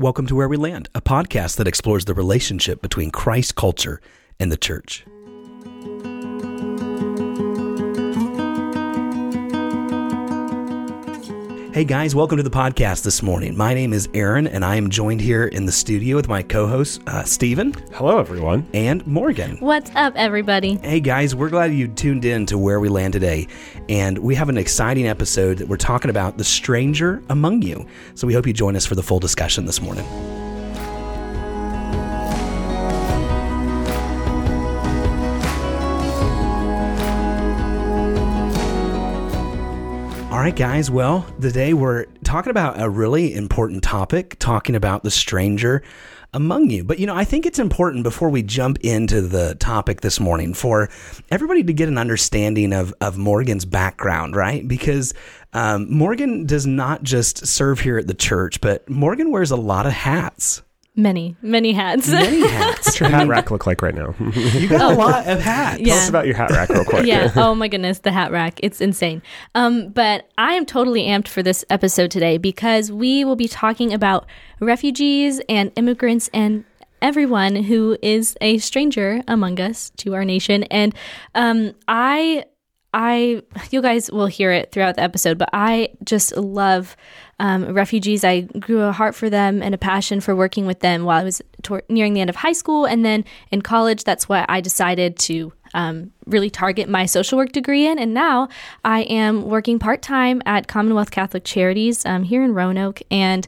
Welcome to Where We Land, a podcast that explores the relationship between Christ culture and the church. Hey guys, welcome to the podcast this morning. My name is Aaron, and I am joined here in the studio with my co host, uh, Stephen Hello, everyone. and Morgan. What's up, everybody? Hey guys, we're glad you tuned in to Where We Land today. And we have an exciting episode that we're talking about the stranger among you. So we hope you join us for the full discussion this morning. All right, guys. Well, today we're talking about a really important topic, talking about the stranger among you. But, you know, I think it's important before we jump into the topic this morning for everybody to get an understanding of, of Morgan's background, right? Because um, Morgan does not just serve here at the church, but Morgan wears a lot of hats. Many, many hats. Many hats. What's your hat rack look like right now? You got a lot of hats. Yeah. Tell us about your hat rack real quick. yeah. Oh my goodness, the hat rack. It's insane. Um, but I am totally amped for this episode today because we will be talking about refugees and immigrants and everyone who is a stranger among us to our nation. And um, I I, you guys will hear it throughout the episode, but I just love um, refugees. I grew a heart for them and a passion for working with them while I was tor- nearing the end of high school. And then in college, that's what I decided to um, really target my social work degree in. And now I am working part time at Commonwealth Catholic Charities um, here in Roanoke. And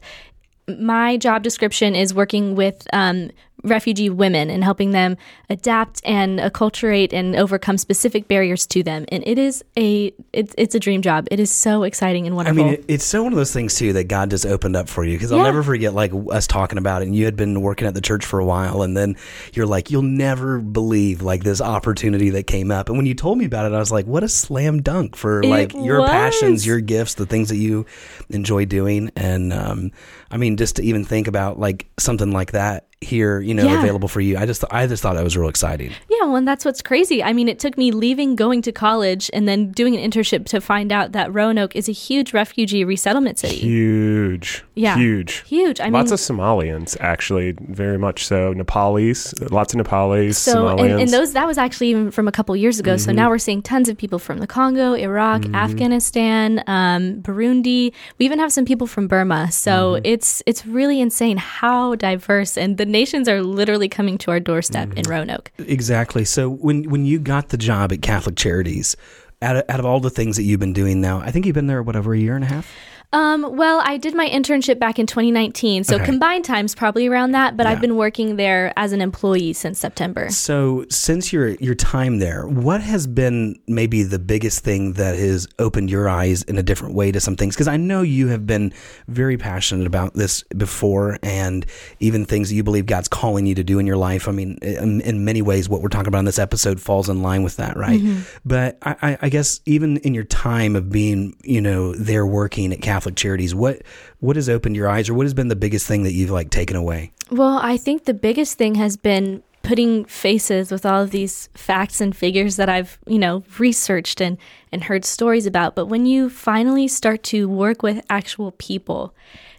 my job description is working with um, refugee women and helping them adapt and acculturate and overcome specific barriers to them. And it is a it's, it's a dream job. It is so exciting and wonderful. I mean, it, it's so one of those things too that God just opened up for you because I'll never forget like us talking about it. And you had been working at the church for a while, and then you're like, you'll never believe like this opportunity that came up. And when you told me about it, I was like, what a slam dunk for It like your was. passions, your gifts, the things that you enjoy doing. And um, I mean, just to even think about like something like that here, you know, Yeah. available for you, I just I just thought that was real exciting. yeah, well, and that's what's crazy. I mean, it took me leaving, going to college, and then doing an internship to find out that Roanoke is a huge refugee resettlement city. Huge. Yeah. Huge. Huge. I lots mean, of Somalians, actually, very much so. Nepalese, lots of Nepalese, So Somalians. and, and those that was actually even from a couple years ago. So Mm-hmm. now we're seeing tons of people from the Congo, Iraq, Afghanistan, um, Burundi. We even have some people from Burma. So Mm-hmm. it's it's really insane how diverse and the nations are literally coming to our doorstep Mm-hmm. in Roanoke. Exactly. So when when you got the job at Catholic Charities, out of, out of all the things that you've been doing now, I think you've been there what over a year and a half. Um, well, I did my internship back in 2019, so Okay. combined times probably around that. But Yeah. I've been working there as an employee since September. So since your your time there, what has been maybe the biggest thing that has opened your eyes in a different way to some things? Because I know you have been very passionate about this before, and even things that you believe God's calling you to do in your life. I mean, in, in many ways, what we're talking about in this episode falls in line with that, right? But I, I, I guess even in your time of being, you know, there working at Catholic Charities, what what has opened your eyes, or what has been the biggest thing that you've like taken away? Well, I think the biggest thing has been putting faces with all of these facts and figures that I've, you know, researched and and heard stories about. But when you finally start to work with actual people,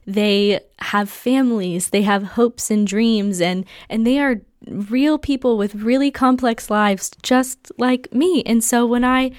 they have families, they have hopes and dreams and and they are real people with really complex lives just like me. And so when I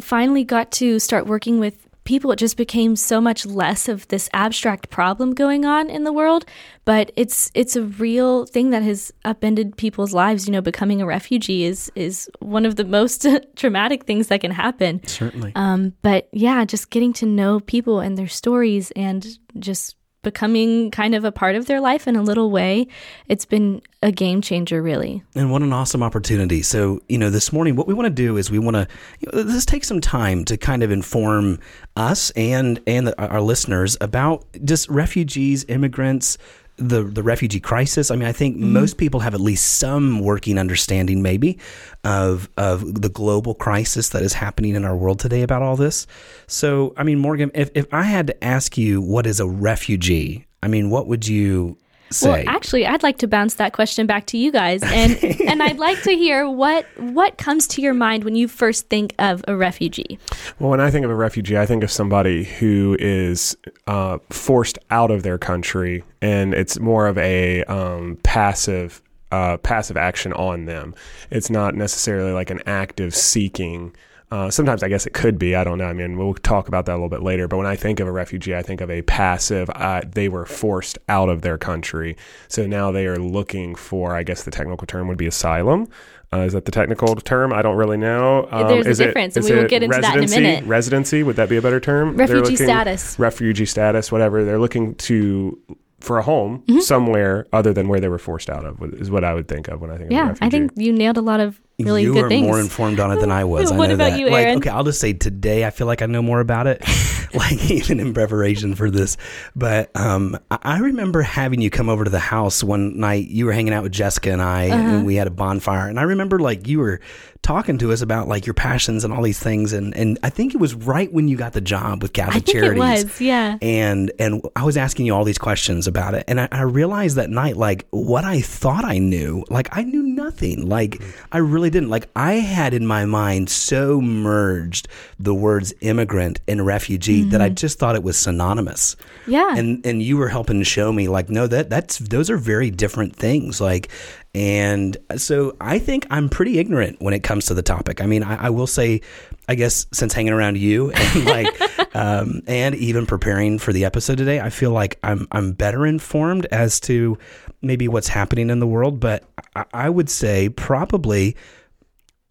finally got to start working with people, it just became so much less of this abstract problem going on in the world. But it's it's a real thing that has upended people's lives. You know, becoming a refugee is is one of the most traumatic things that can happen. Certainly. Um, but yeah, just getting to know people and their stories and just becoming kind of a part of their life in a little way, it's been a game changer, really. And what an awesome opportunity. So, you know, this morning, what we want to do is we want to you know, let's take some time to kind of inform us and and the, our listeners about just refugees, immigrants, the the refugee crisis. I mean, I think mm-hmm. most people have at least some working understanding, maybe, of of the global crisis that is happening in our world today about all this. So, I mean, Morgan, if if I had to ask you what is a refugee, I mean, what would you say? Well, actually, I'd like to bounce that question back to you guys, and and I'd like to hear what what comes to your mind when you first think of a refugee. Well, when I think of a refugee, I think of somebody who is uh, forced out of their country, and it's more of a um, passive uh, passive action on them. It's not necessarily like an active seeking. Uh, sometimes I guess it could be. I don't know. I mean, we'll talk about that a little bit later. But when I think of a refugee, I think of a passive. Uh, they were forced out of their country, so now they are looking for. I guess the technical term would be asylum. Uh, is that the technical term? I don't really know. Um, There's a is it- difference, and we will get into that in a residency? minute. Residency would that be a better term? Refugee looking- status. Refugee status, whatever. They're looking to for a home Mm-hmm. somewhere other than where they were forced out of. Is what I would think of when I think of a Yeah, refugee. I think you nailed a lot of really you good are things. more informed on it than I was. I What know about that. you, Like, Aaron? okay, I'll just say today I feel like I know more about it, like even in preparation for this. But um, I remember having you come over to the house one night. You were hanging out with Jessica and I, Uh-huh. and we had a bonfire. And I remember like you were talking to us about like your passions and all these things. And and I think it was right when you got the job with Catholic I think Charities it was, yeah. and and I was asking you all these questions about it, and I, I realized that night, like what I thought I knew, like I knew nothing. Like I really didn't. Like I had in my mind so merged the words immigrant and refugee that I just thought it was synonymous. Yeah. And and you were helping to show me, like, no, that that's those are very different things. Like. And so I think I'm pretty ignorant when it comes to the topic. I mean, I, I will say, I guess since hanging around you and like, um, and even preparing for the episode today, I feel like I'm I'm better informed as to maybe what's happening in the world. But I, I would say probably,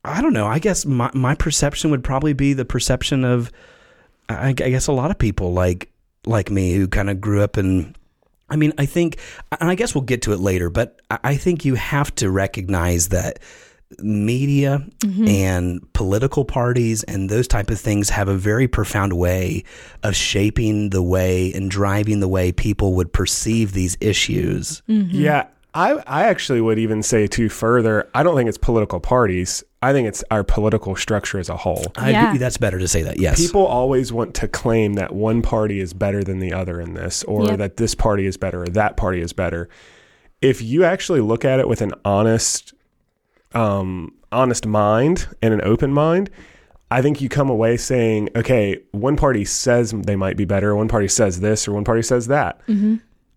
I don't know. I guess my my perception would probably be the perception of, I, I guess a lot of people like like me who kind of grew up in I mean, I think, and I guess we'll get to it later, but I I think you have to recognize that media mm-hmm. and political parties and those type of things have a very profound way of shaping the way and driving the way people would perceive these issues. Mm-hmm. Yeah, I I actually would even say too further. I don't think it's political parties. I think it's our political structure as a whole. Yeah. agree, that's better to say that. Yes. People always want to claim that one party is better than the other in this, or Yep. that this party is better, or that party is better. If you actually look at it with an honest, um, honest mind and an open mind, I think you come away saying, okay, one party says they might be better, one party says this, or one party says that.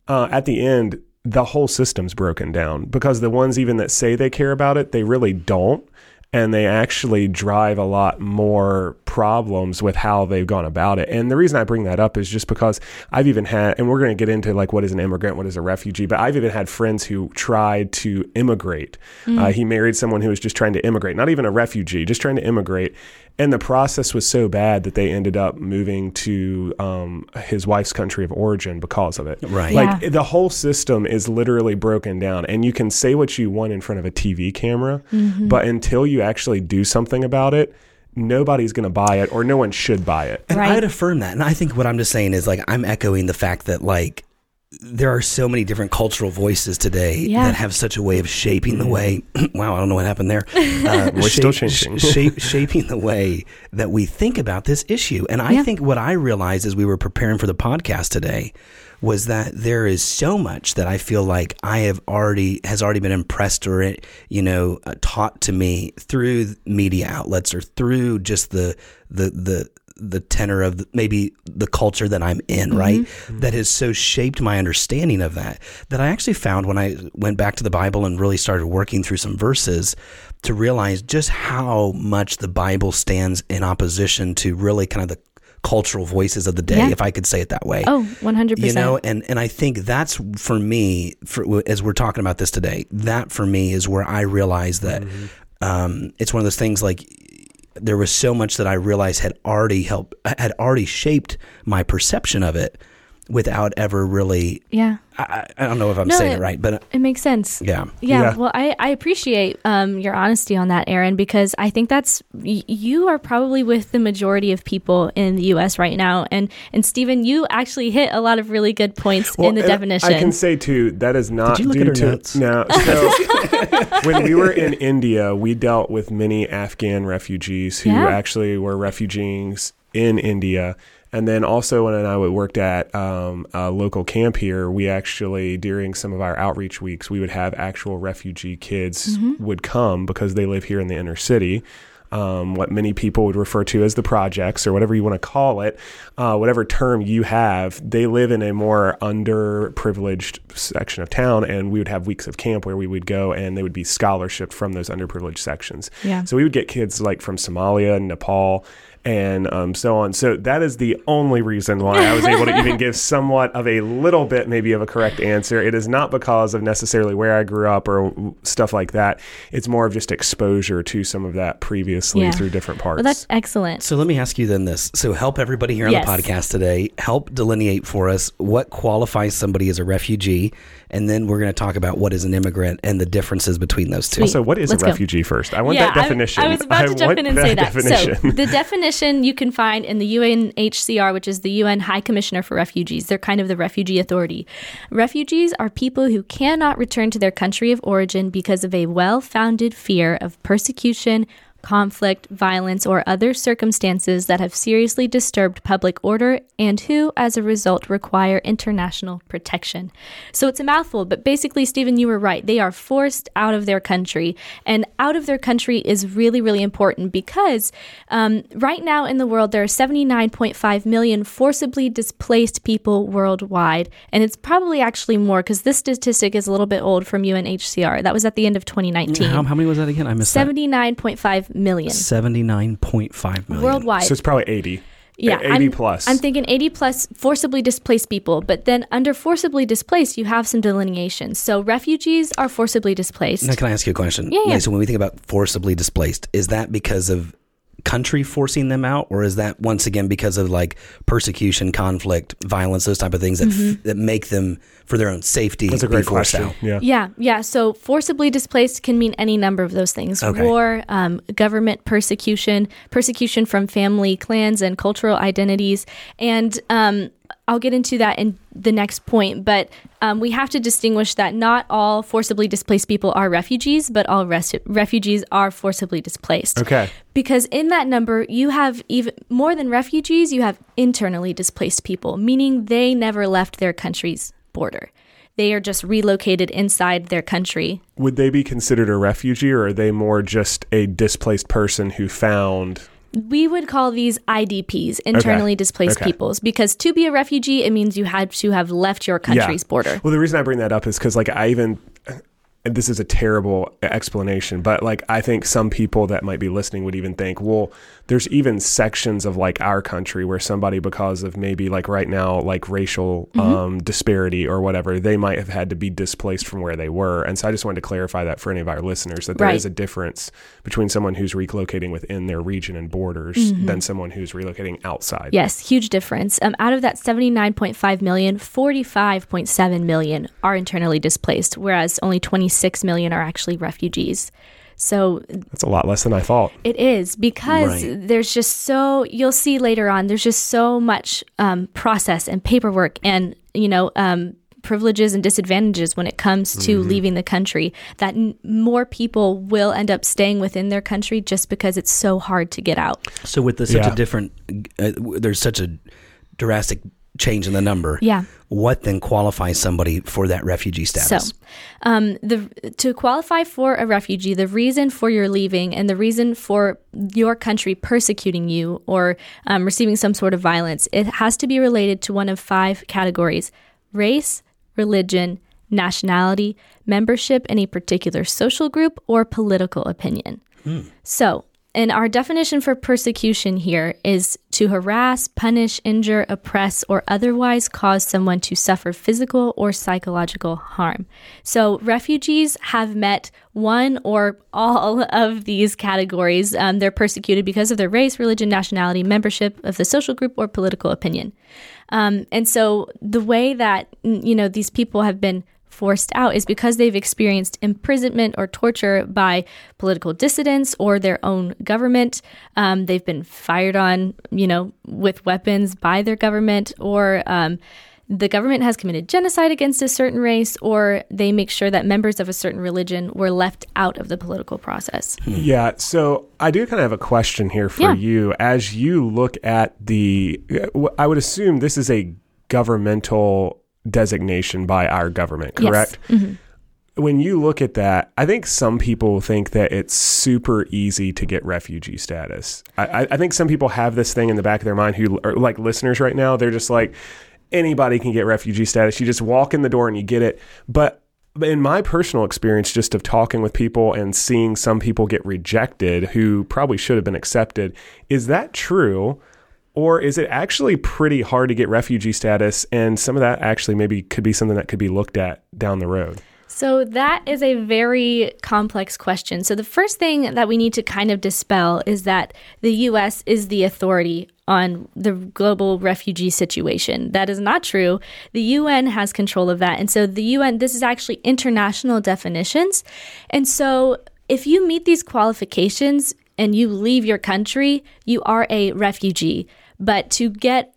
Uh, at the end, the whole system's broken down because the ones even that say they care about it, they really don't. And they actually drive a lot more problems with how they've gone about it. And the reason I bring that up is just because I've even had, and we're going to get into like what is an immigrant, what is a refugee, but I've even had friends who tried to immigrate. Uh, he married someone who was just trying to immigrate, not even a refugee, just trying to immigrate. And the process was so bad that they ended up moving to um, his wife's country of origin because of it. Right. Like Yeah. the whole system is literally broken down, and you can say what you want in front of a TV camera, Mm-hmm. but until you actually do something about it, nobody's going to buy it, or no one should buy it. And Right. I'd affirm that. And I think what I'm just saying is like I'm echoing the fact that like there are so many different cultural voices today Yeah. that have such a way of shaping the way. wow, I don't know what happened there. Uh, We're still changing. shape, shaping the way that we think about this issue. And I Yeah. think what I realized as we were preparing for the podcast today was that there is so much that I feel like I have already has already been impressed or it, you know uh, taught to me through media outlets or through just the the the the tenor of maybe the culture that I'm in, right? That has so shaped my understanding of that that I actually found when I went back to the Bible and really started working through some verses to realize just how much the Bible stands in opposition to really kind of the cultural voices of the day, Yeah. if I could say it that way. Oh, 100%. You know, and and I think that's for me. For as we're talking about this today, that for me is where I realize that um, it's one of those things like there was so much that I realized had already helped, had already shaped my perception of it without ever really. yeah. I, I I don't know if I'm No, saying it- it right, but uh, It makes sense. yeah. Yeah, Yeah. well, I, I appreciate um, your honesty on that, Aaron, because I think that's y- you are probably with the majority of people in the U.S. right now, and and Stephen, you actually hit a lot of really good points in the definition. I can say too that is not Did you look due at her to notes? no. So when we were in India, we dealt with many Afghan refugees who Yeah. actually were refugees in India. And then also when I worked at um, a local camp here, we actually during some of our outreach weeks, we would have actual refugee kids would come because they live here in the inner city um, what many people would refer to as the projects or whatever you want to call it, uh, whatever term you have, they live in a more underprivileged section of town. And we would have weeks of camp where we would go and they would be scholarship from those underprivileged sections. Yeah. So we would get kids like from Somalia, and Nepal, and um, so on. So that is the only reason why I was able to even give somewhat of a little bit, maybe of a correct answer. It is not because of necessarily where I grew up or stuff like that. It's more of just exposure to some of that previously Yeah. through different parts. Well, that's excellent. So let me ask you then this. So help everybody here on Yes. the podcast today. Help delineate for us what qualifies somebody as a refugee, and then we're going to talk about what is an immigrant and the differences between those two. Sweet. also, what is Let's a go. refugee first? I want yeah, that definition. I, I was about to jump in and say that. definition. So the definition you can find in the UNHCR, which is the UN High Commissioner for Refugees. They're kind of the refugee authority. Refugees are people who cannot return to their country of origin because of a well-founded fear of persecution. Conflict, violence, or other circumstances that have seriously disturbed public order and who, as a result, require international protection. So it's a mouthful, but basically, Stephen, you were right. They are forced out of their country. And out of their country is really, really important because um, right now in the world, there are 79.5 million forcibly displaced people worldwide. And it's probably actually more because this statistic is a little bit old from UNHCR. That was at the end of 2019. how, how many was that again? I missed 79.5 million that. Seventy-nine point five million worldwide. so it's probably 80. yeah, 80 I'm, plus. I'm thinking 80 plus forcibly displaced people, but then under forcibly displaced, you have some delineations. So refugees are forcibly displaced. Now, can I ask you a question? Yeah, yeah. So when we think about forcibly displaced, is that because of country forcing them out, or is that once again because of like persecution, conflict, violence, those type of things that Mm-hmm. f- that make them for their own safety? That's a great question. out? Yeah. Yeah, yeah. So forcibly displaced can mean any number of those things: Okay. war, um, government persecution, persecution from family, clans, and cultural identities. And um, I'll get into that in the next point. But um, we have to distinguish that not all forcibly displaced people are refugees, but all res- refugees are forcibly displaced. Okay. Because in that number, you have even more than refugees, you have internally displaced people, meaning they never left their country's border. They are just relocated inside their country. Would they be considered a refugee or are they more just a displaced person who found We would call these IDPs, internally displaced Okay. peoples, because to be a refugee, it means you had to have left your country's border. Well, the reason I bring that up is because, like, I even, and this is a terrible explanation, but like, I think some people that might be listening would even think, well, there's even sections of like our country where somebody, because of maybe like right now, like racial Mm-hmm. um, disparity or whatever, they might have had to be displaced from where they were. And so I just wanted to clarify that for any of our listeners that there is Right. a difference between someone who's relocating within their region and borders Mm-hmm. than someone who's relocating outside. Yes, huge difference. Um, out of that 79.5 million, 45.7 million are internally displaced, whereas only 26 million are actually refugees. So That's a lot less than I thought. It is because Right. there's just so you'll see later on. There's just so much um, process and paperwork and you know um, privileges and disadvantages when it comes to leaving the country. That n- more people will end up staying within their country just because it's so hard to get out. So with the, such Yeah. a different, uh, there's such a drastic change in the number. Yeah. What then qualifies somebody for that refugee status? So, um, the to qualify for a refugee, the reason for your leaving and the reason for your country persecuting you or um, receiving some sort of violence, it has to be related to one of five categories: race, religion, nationality, membership in a particular social group, or political opinion. So, and our definition for persecution here is to harass, punish, injure, oppress, or otherwise cause someone to suffer physical or psychological harm. So, refugees have met one or all of these categories. Um, they're persecuted because of their race, religion, nationality, membership of the social group, or political opinion. Um, and so, the way that you know these people have been forced out is because they've experienced imprisonment or torture by political dissidents or their own government. Um, they've been fired on, you know, with weapons by their government, or um, the government has committed genocide against a certain race or they make sure that members of a certain religion were left out of the political process. Yeah. So I do kind of have a question here for Yeah. you. As you look at the, I would assume this is a governmental designation by our government, Yes. correct? Mm-hmm. When you look at that, I think some people think that it's super easy to get refugee status. I, I- think some people have this thing in the back of their mind who are like listeners right now. They're just like, anybody can get refugee status. You just walk in the door and you get it. But in my personal experience, just of talking with people and seeing some people get rejected who probably should have been accepted, is that true? Or is it actually pretty hard to get refugee status? And some of that actually maybe could be something that could be looked at down the road. So, that is a very complex question. So, the first thing that we need to kind of dispel is that the US is the authority on the global refugee situation. That is not true. The UN has control of that. And so, the UN, this is actually international definitions. And so, if you meet these qualifications and you leave your country, you are a refugee. But to get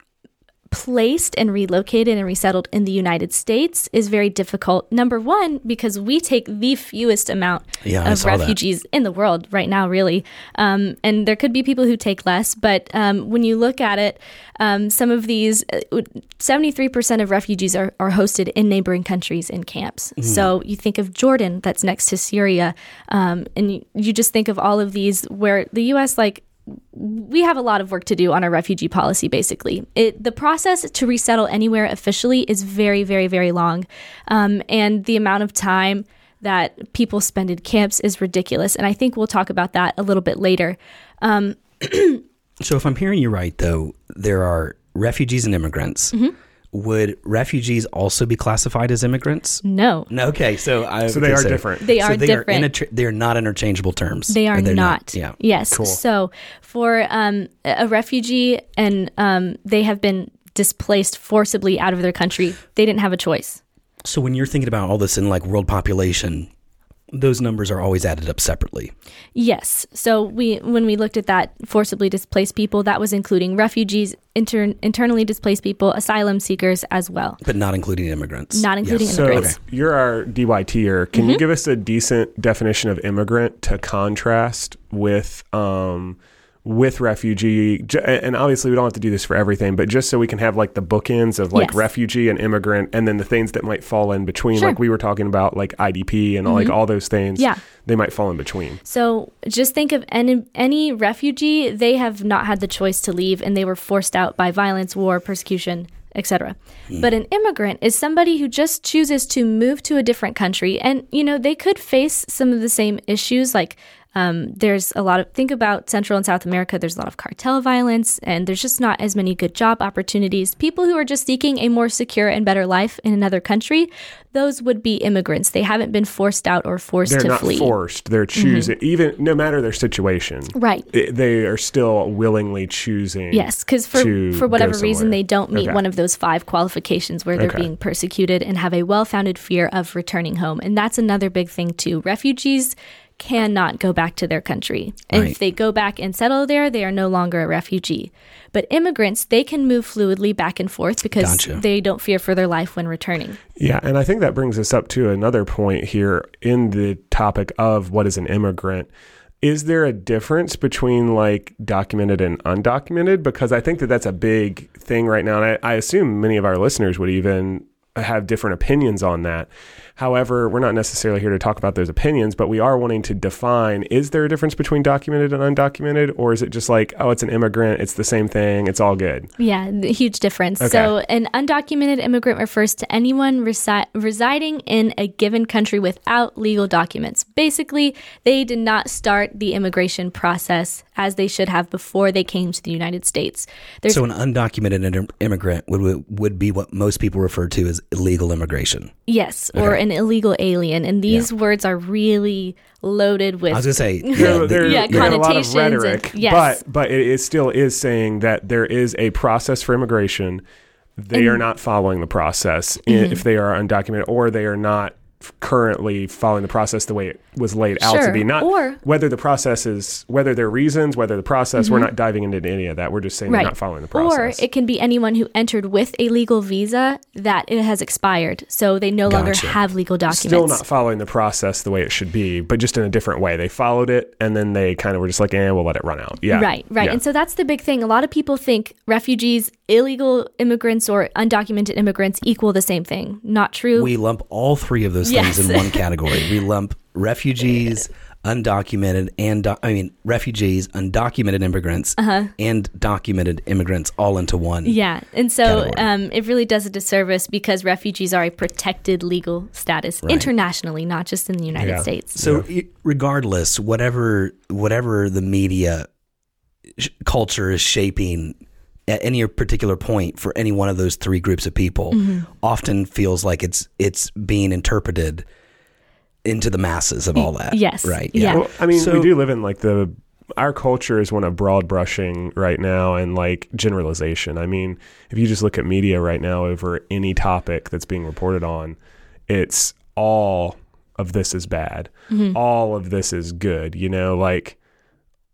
placed and relocated and resettled in the United States is very difficult. Number one, because we take the fewest amount Yeah, of saw that. refugees in the world right now, really. Um, and there could be people who take less, but um, when you look at it, um, some of these, uh, 73% of refugees are, are hosted in neighboring countries in camps. Mm-hmm. So you think of Jordan, that's next to Syria, um, and you, you just think of all of these where the U.S., like, we have a lot of work to do on our refugee policy basically it, the process to resettle anywhere officially is very very very long um, and the amount of time that people spend in camps is ridiculous and i think we'll talk about that a little bit later So, if I'm hearing you right, though, there are refugees and immigrants. Mm-hmm. Would refugees also be classified as immigrants? no No. Okay, so I So they are different. they are they different Are inter- they are not interchangeable terms. They are Or they're not. Yeah. Yes. Cool. So for um, a refugee and um, they have been displaced forcibly out of their country, they didn't have a choice. So when you're thinking about all this in like world population, those numbers are always added up separately. Yes. So we when we looked at that forcibly displaced people, that was including refugees, inter- internally displaced people, asylum seekers as well. but not including immigrants. Not including Yes. So immigrants. you're our DYTer. Can you give us a decent definition of immigrant to contrast with um, with refugee? And obviously, we don't have to do this for everything, but just so we can have like the bookends of like Yes. refugee and immigrant, and then the things that might fall in between, Sure. like we were talking about, like IDP and like mm-hmm. all those things. Yeah. they might fall in between. So just think of any, any refugee, they have not had the choice to leave and they were forced out by violence, war, persecution, etc. Mm. But an immigrant is somebody who just chooses to move to a different country and you know, they could face some of the same issues like um, there's a lot of think about Central and South America. There's a lot of cartel violence, and there's just not as many good job opportunities. People who are just seeking a more secure and better life in another country, those would be immigrants. They haven't been forced out or forced They're to not flee. forced; they're choosing. Even no matter their situation, Right. they are still willingly choosing. Yes, because for for whatever reason they don't meet Okay. one of those five qualifications where they're Okay. being persecuted and have a well-founded fear of returning home, and that's another big thing too. Refugees cannot go back to their country. Right. If they go back and settle there, they are no longer a refugee. But immigrants, they can move fluidly back and forth because Gotcha. they don't fear for their life when returning. Yeah, and I think that brings us up to another point here in the topic of what is an immigrant. Is there a difference between like documented and undocumented? Because I think that that's a big thing right now. And I, I assume many of our listeners would even have different opinions on that. However, we're not necessarily here to talk about those opinions, but we are wanting to define is there a difference between documented and undocumented? Or is it just like, oh, it's an immigrant, it's the same thing, it's all good? Yeah, huge difference. So, an undocumented immigrant refers to anyone resi- residing in a given country without legal documents. Basically, they did not start the immigration process as they should have before they came to the United States. There's So an undocumented inter- immigrant would would be what most people refer to as illegal immigration. yes, or Okay. An illegal alien, and these words are really loaded with I was gonna say, There- yeah, there- Yeah, there are a lot of connotations and- rhetoric, yes. but but it, it still is saying that there is a process for immigration. They are not following the process Mm-hmm. if they are undocumented or they are not f- currently following the process the way it was laid out to be. Not Or- Mm-hmm. whether the process is whether there are reasons, whether the process. We're not diving into any of that. We're just saying they're not following the process. Or it can be anyone who entered with a legal visa that it has expired, so they no longer have legal documents. Still not following the process the way it should be, but just in a different way. They followed it, and then they kind of were just like, "Eh, we'll let it run out." Yeah, Right, right. Yeah. And so that's the big thing. A lot of people think refugees, illegal immigrants, or undocumented immigrants equal the same thing. Not true. We lump all three of those Yes. things in one category. We lump refugees, undocumented, and do- I mean refugees, undocumented immigrants, and documented immigrants all into one. Uh-huh. yeah. And so um, it really does a disservice because refugees are a protected legal status internationally, not just in the United Yeah. States. So i- regardless, whatever whatever the media culture is shaping at any particular point for any one of those three groups of people, Mm-hmm. often feels like it's it's being interpreted into the masses of all that. yes. Right. Yeah. Well, I mean, So- we do live in like the our culture is one of broad brushing right now and like generalization. I mean, if you just look at media right now over any topic that's being reported on, it's all of this is bad. Mm-hmm. All of this is good, you know, like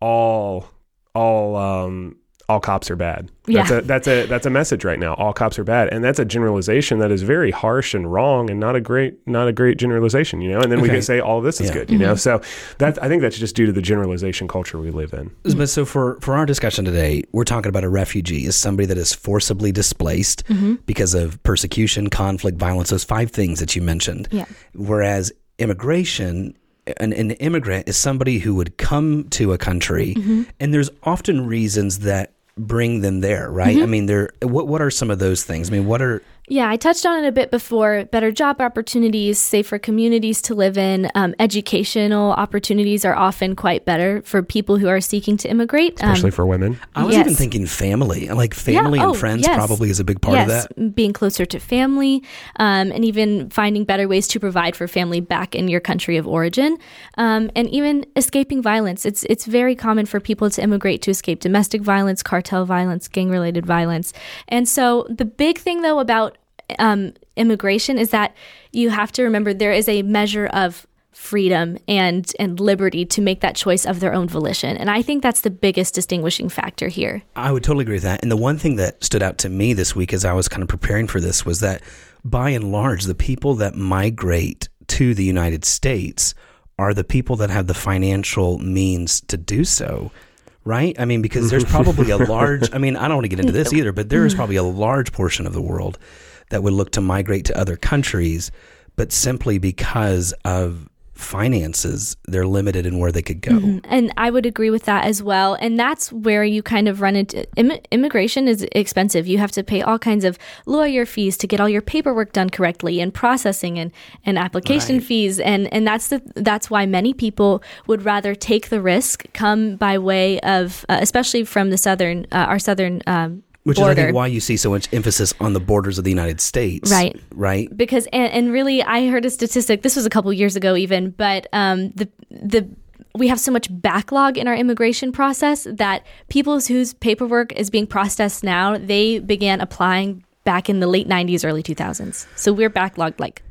all all um all cops are bad. That's Yeah. a that's a that's a message right now. All cops are bad. And that's a generalization that is very harsh and wrong and not a great not a great generalization, you know. And then we can say all of this is Yeah. good, you know. So that I think that's just due to the generalization culture we live in. But so for for our discussion today, we're talking about a refugee is somebody that is forcibly displaced Mm-hmm. because of persecution, conflict, violence. Those five things that you mentioned. Yeah. Whereas immigration. An, an immigrant is somebody who would come to a country, Mm-hmm. and there's often reasons that bring them there, right? Mm-hmm. I mean, there. What what are some of those things? I mean, what are Yeah, I touched on it a bit before. Better job opportunities, safer communities to live in, um, educational opportunities are often quite better for people who are seeking to immigrate. Um, Especially for women. I was Yes. even thinking family, like family Yeah, and oh, friends yes. probably is a big part of that. being closer to family, um, and even finding better ways to provide for family back in your country of origin, um, and even escaping violence. It's it's very common for people to immigrate to escape domestic violence, cartel violence, gang related violence, and so the big thing though about um, immigration is that you have to remember there is a measure of freedom and and liberty to make that choice of their own volition and i think that's the biggest distinguishing factor here I would totally agree with that. And the one thing that stood out to me this week as I was kind of preparing for this was that by and large, the people that migrate to the United States are the people that have the financial means to do so. Right? I mean, because there's probably a large, I mean, I don't want to get into this either, but there is probably a large portion of the world that would look to migrate to other countries, but simply because of finances, they're limited in where they could go. And I would agree with that as well. And that's where you kind of run into Im- immigration is expensive. You have to pay all kinds of lawyer fees to get all your paperwork done correctly and processing and, and application Right. fees. And, and that's the, that's why many people would rather take the risk, come by way of, uh, especially from the southern, uh, our southern, um, Which is, I think, why you see so much emphasis on the borders of the United States. Right. Right. because and, and really i heard a statistic this was a couple years ago even but um, the the we have so much backlog in our immigration process that people whose paperwork is being processed now they began applying back in the late 90s early 2000s so we're backlogged like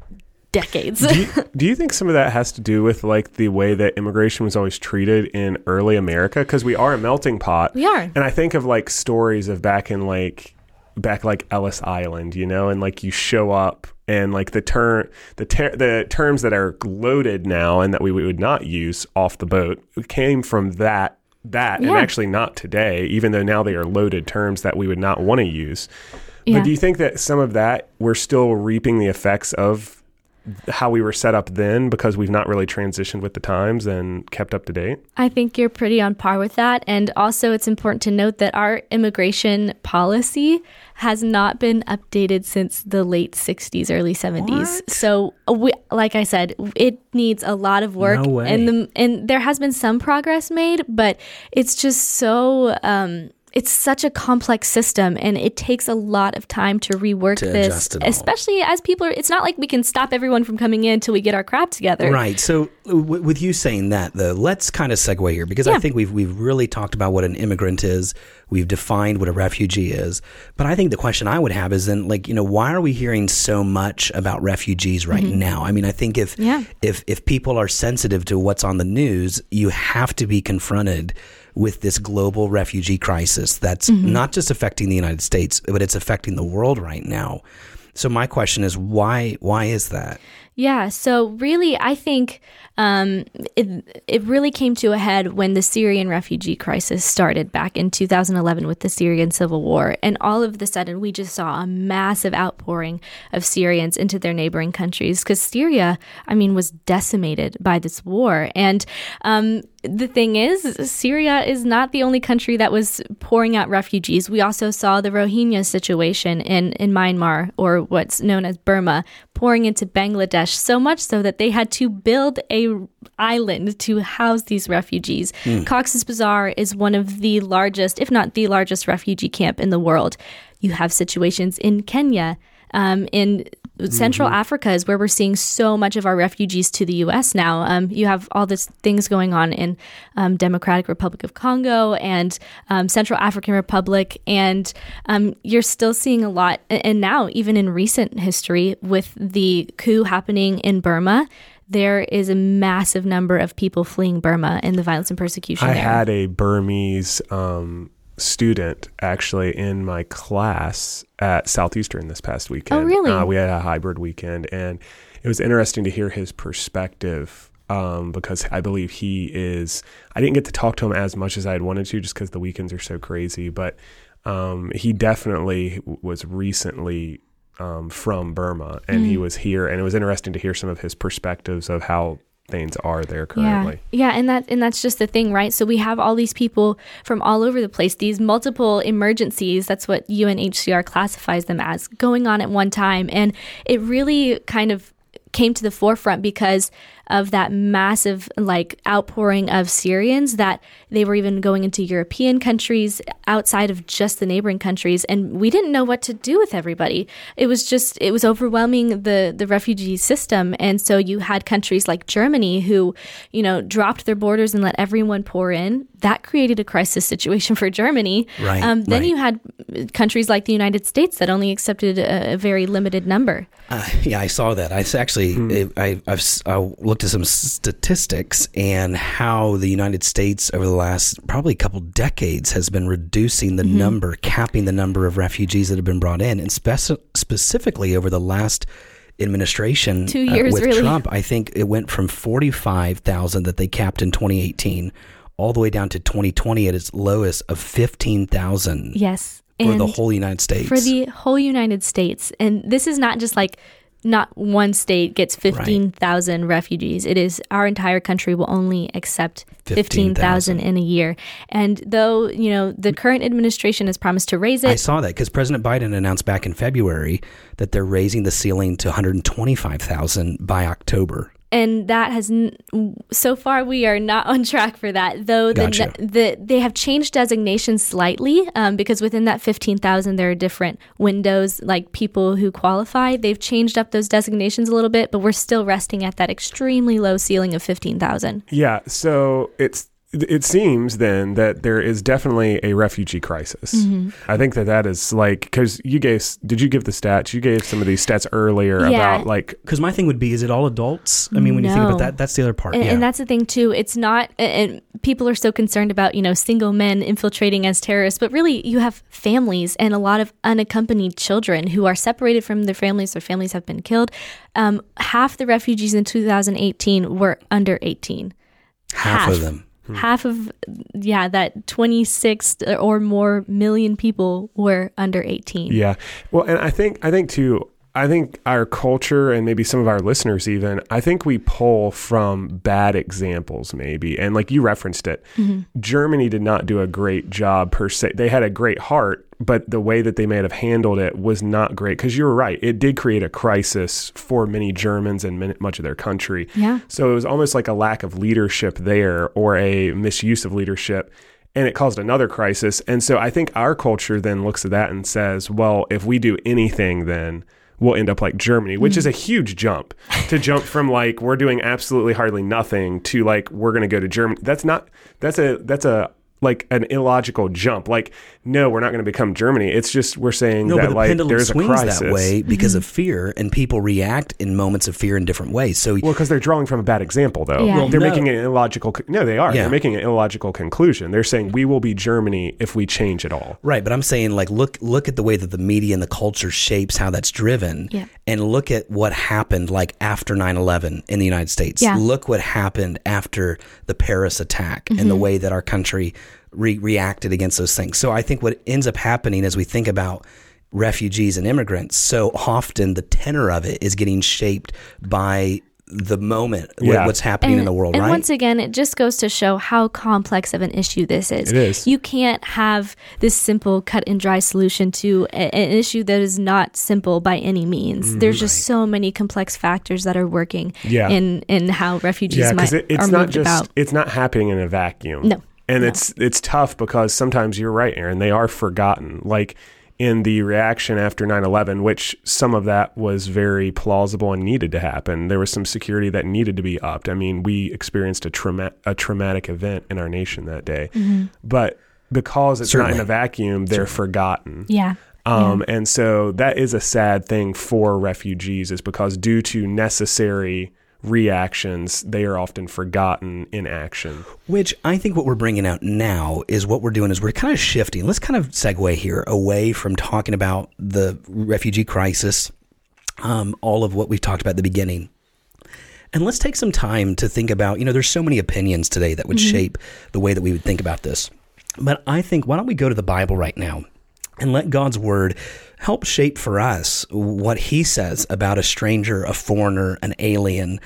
decades do, you, do you think some of that has to do with like the way that immigration was always treated in early America? Because we are a melting pot. We are. And I think of like stories of back in like back like Ellis Island, you know, and like you show up and like the term the ter- the terms that are loaded now and that we would not use off the boat came from that that and actually not today, even though now they are loaded terms that we would not want to use. Yeah. But do you think that some of that we're still reaping the effects of how we were set up then because we've not really transitioned with the times and kept up to date? I think you're pretty on par with that. And also, it's important to note that our immigration policy has not been updated since the late 60s, early 70s. So, uh, we, like I said, it needs a lot of work. No way. And, the, and there has been some progress made, but it's just so. Um, it's such a complex system and it takes a lot of time to rework To this adjust it all. especially as people are it's not like we can stop everyone from coming in until we get our crap together Right. So, w- with you saying that, though, let's kind of segue here because I think we've we've really talked about what an immigrant is. We've defined what a refugee is. But I think the question I would have is then, like, you know, why are we hearing so much about refugees right now? I mean, I think if Mm-hmm. Yeah. if if people are sensitive to what's on the news, you have to be confronted with this global refugee crisis that's Mm-hmm. not just affecting the United States, but it's affecting the world right now. So my question is why why is that? Yeah, so really, I think um, it, it really came to a head when the Syrian refugee crisis started back in 2011 with the Syrian civil war. And all of the sudden, we just saw a massive outpouring of Syrians into their neighboring countries because Syria, I mean, was decimated by this war. And um, the thing is, Syria is not the only country that was pouring out refugees. We also saw the Rohingya situation in, in Myanmar, or what's known as Burma, pouring into Bangladesh, so much so that they had to build a island to house these refugees. Cox's Bazar is one of the largest, if not the largest, refugee camp in the world. You have situations in Kenya, um, in Central Africa is where we're seeing so much of our refugees to the U.S. now. Um, you have all these things going on in um, Democratic Republic of Congo and um, Central African Republic, and um, you're still seeing a lot. And now, even in recent history, with the coup happening in Burma. There is a massive number of people fleeing Burma and the violence and persecution I there. had a Burmese um, student actually in my class at Southeastern this past weekend. Oh, really? Uh, we had a hybrid weekend, and it was interesting to hear his perspective um, because I believe he is. I didn't get to talk to him as much as I had wanted to, just because the weekends are so crazy. But um, he definitely w- was recently um, from Burma, and Mm. he was here, and it was interesting to hear some of his perspectives of how things are there currently. Yeah, yeah, and that and that's just the thing, right? So we have all these people from all over the place, these multiple emergencies. That's what UNHCR classifies them as going on at one time, and it really kind of came to the forefront because of that massive like outpouring of Syrians that they were even going into European countries outside of just the neighboring countries and we didn't know what to do with everybody. It was just it was overwhelming the the refugee system and so you had countries like Germany who, you know, dropped their borders and let everyone pour in. That created a crisis situation for Germany. Right, Um, then right. you had countries like the United States that only accepted a, a very limited number. Uh, yeah, I saw that. I s- actually, I, I've s- I looked at some statistics and how the United States over the last probably a couple decades has been reducing the number, capping the number of refugees that have been brought in, and speci- specifically over the last administration Two uh, years, with really. Trump. I think it went from forty five thousand that they capped in twenty eighteen. All the way down to 2020 at its lowest of 15,000 Yes. for the whole United States. for the whole United States. And this is not just like not one state gets 15,000 refugees. It is our entire country will only accept 15,000 in a year. And though, you know, the current administration has promised to raise it. I saw that because President Biden announced back in February that they're raising the ceiling to 125,000 by October. And that has n- so far we are not on track for that though the, Gotcha. the they have changed designations slightly um, because within that 15,000 there are different windows like people who qualify they've changed up those designations a little bit but we're still resting at that extremely low ceiling of 15,000 Yeah, so it's it seems then that there is definitely a refugee crisis. Mm-hmm. I think that that is like because you gave did you give the stats? You gave some of these stats earlier Yeah. about like Because my thing would be, is it all adults? I mean, when you think about that, that's the other part. and, yeah. and that's the thing too it's not and people are so concerned about you know single men infiltrating as terrorists but really you have families and a lot of unaccompanied children who are separated from their families their families have been killed um, half the refugees in 2018 were under 18 half, of them. Hmm. half of yeah that 26 or more million people were under 18 yeah. Well, and I think I think too. I think our culture and maybe some of our listeners even, I think we pull from bad examples maybe. And like you referenced it, mm-hmm. Germany did not do a great job per se. They had a great heart, but the way that they may have handled it was not great because you were right. It did create a crisis for many Germans and much of their country. Yeah. So it was almost like a lack of leadership there or a misuse of leadership. and it caused another crisis. And so I think our culture then looks at that and says, well, if we do anything, then we'll end up like Germany, which is hmm. a huge jump to jump from like we're doing absolutely hardly nothing to like we're going to go to Germany. That's not that's a that's a like an illogical jump. Like, no, we're not going to become Germany. It's just we're saying No, that but the like pendulum there's a swings crisis. that way because of fear, and people react in moments of fear in different ways. So Well, because they're drawing from a bad example, though. Yeah. Well, they're no. making an illogical. No, they are. Yeah. They're making an illogical conclusion. They're saying we will be Germany if we change at all. Right, but I'm saying like look look at the way that the media and the culture shapes how that's driven Yeah. and look at what happened like after 9/11 in the United States. Yeah. Look what happened after the Paris attack and Mm-hmm. the way that our country re- reacted against those things. So I think what ends up happening as we think about refugees and immigrants, so often the tenor of it is getting shaped by the moment, Yeah. what's happening in the world, right now. and right? once again, it just goes to show how complex of an issue this is. It is. You can't have this simple cut and dry solution to a- an issue that is not simple by any means. There's just so many complex factors that are working Mm-hmm. Yeah. in in how refugees Yeah, might it, it's are not moved just about. it's not happening in a vacuum. No. And No. it's it's tough because sometimes you're right, Aaron. They are forgotten. Like in the reaction after 9/11, which some of that was very plausible and needed to happen. There was some security that needed to be upped. I mean, we experienced a trauma- a traumatic event in our nation that day, Mm-hmm. but because it's not in a vacuum, they're forgotten. Yeah. Um, And so that is a sad thing for refugees, is because due to necessary reactions, they are often forgotten in action. Which I think what we're bringing out now is what we're doing is we're kind of shifting. Let's kind of segue here away from talking about the refugee crisis, um, all of what we've talked about at the beginning. And let's take some time to think about, you know, there's so many opinions today that would shape the way that we would think about this. But I think, why don't we go to the Bible right now and let God's word help shape for us what he says about a stranger, a foreigner, an alien,